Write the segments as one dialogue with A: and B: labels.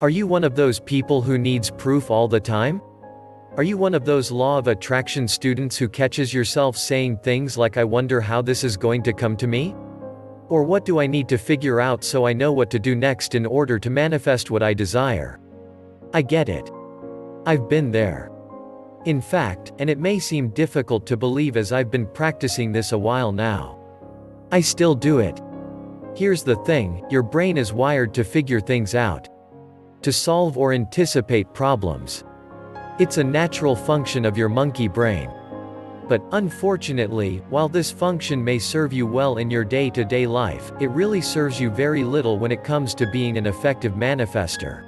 A: Are you one of those people who needs proof all the time? Are you one of those law of attraction students who catches yourself saying things like I wonder how this is going to come to me? Or what do I need to figure out so I know what to do next in order to manifest what I desire? I get it. I've been there. In fact, and it may seem difficult to believe as I've been practicing this a while now. I still do it. Here's the thing, your brain is wired to figure things out. To solve or anticipate problems. It's a natural function of your monkey brain. But, unfortunately, while this function may serve you well in your day-to-day -day life, it really serves you very little when it comes to being an effective manifester.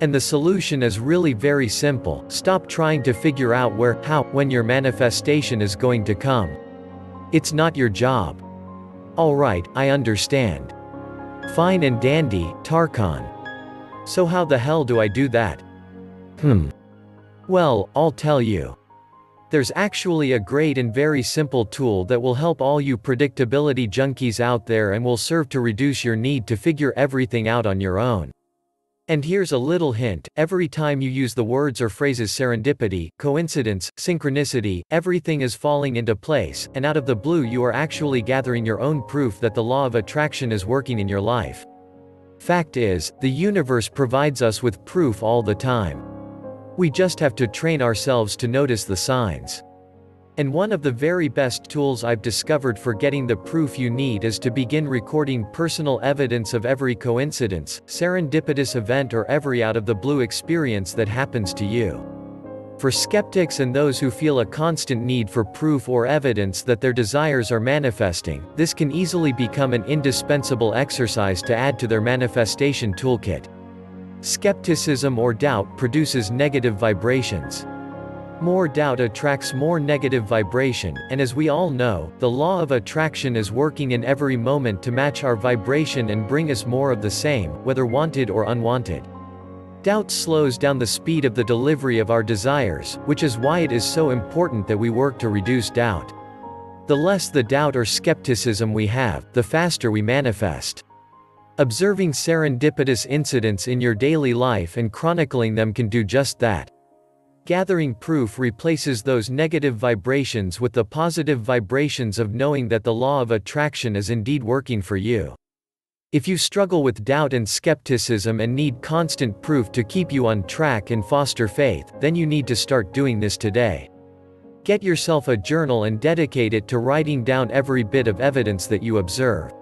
A: And the solution is really very simple, stop trying to figure out where, how, when your manifestation is going to come. It's not your job. Alright, I understand. Fine and dandy, Tarkan. So how the hell do I do that? Hmm. Well, I'll tell you. There's actually a great and very simple tool that will help all you predictability junkies out there and will serve to reduce your need to figure everything out on your own. And here's a little hint, every time you use the words or phrases serendipity, coincidence, synchronicity, everything is falling into place, and out of the blue you are actually gathering your own proof that the law of attraction is working in your life. Fact is, the universe provides us with proof all the time. We just have to train ourselves to notice the signs. And one of the very best tools I've discovered for getting the proof you need is to begin recording personal evidence of every coincidence, serendipitous event or every out-of-the-blue experience that happens to you. For skeptics and those who feel a constant need for proof or evidence that their desires are manifesting, this can easily become an indispensable exercise to add to their manifestation toolkit. Skepticism or doubt produces negative vibrations. More doubt attracts more negative vibration, and as we all know, the law of attraction is working in every moment to match our vibration and bring us more of the same, whether wanted or unwanted. Doubt slows down the speed of the delivery of our desires, which is why it is so important that we work to reduce doubt. The less the doubt or skepticism we have, the faster we manifest. Observing serendipitous incidents in your daily life and chronicling them can do just that. Gathering proof replaces those negative vibrations with the positive vibrations of knowing that the law of attraction is indeed working for you. If you struggle with doubt and skepticism and need constant proof to keep you on track and foster faith, then you need to start doing this today. Get yourself a journal and dedicate it to writing down every bit of evidence that you observe.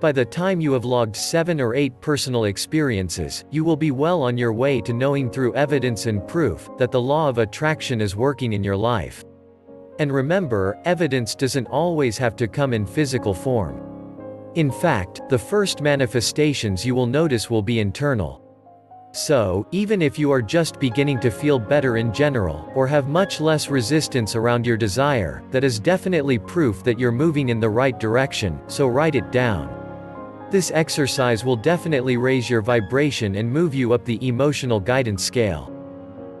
A: By the time you have logged 7 or 8 personal experiences, you will be well on your way to knowing through evidence and proof, that the law of attraction is working in your life. And remember, evidence doesn't always have to come in physical form. In fact, the first manifestations you will notice will be internal. So, even if you are just beginning to feel better in general, or have much less resistance around your desire, that is definitely proof that you're moving in the right direction, so write it down. This exercise will definitely raise your vibration and move you up the emotional guidance scale.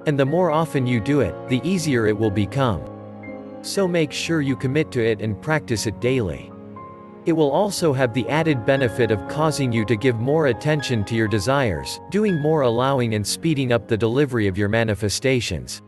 A: And the more often you do it, the easier it will become. So make sure you commit to it and practice it daily. It will also have the added benefit of causing you to give more attention to your desires, doing more allowing and speeding up the delivery of your manifestations.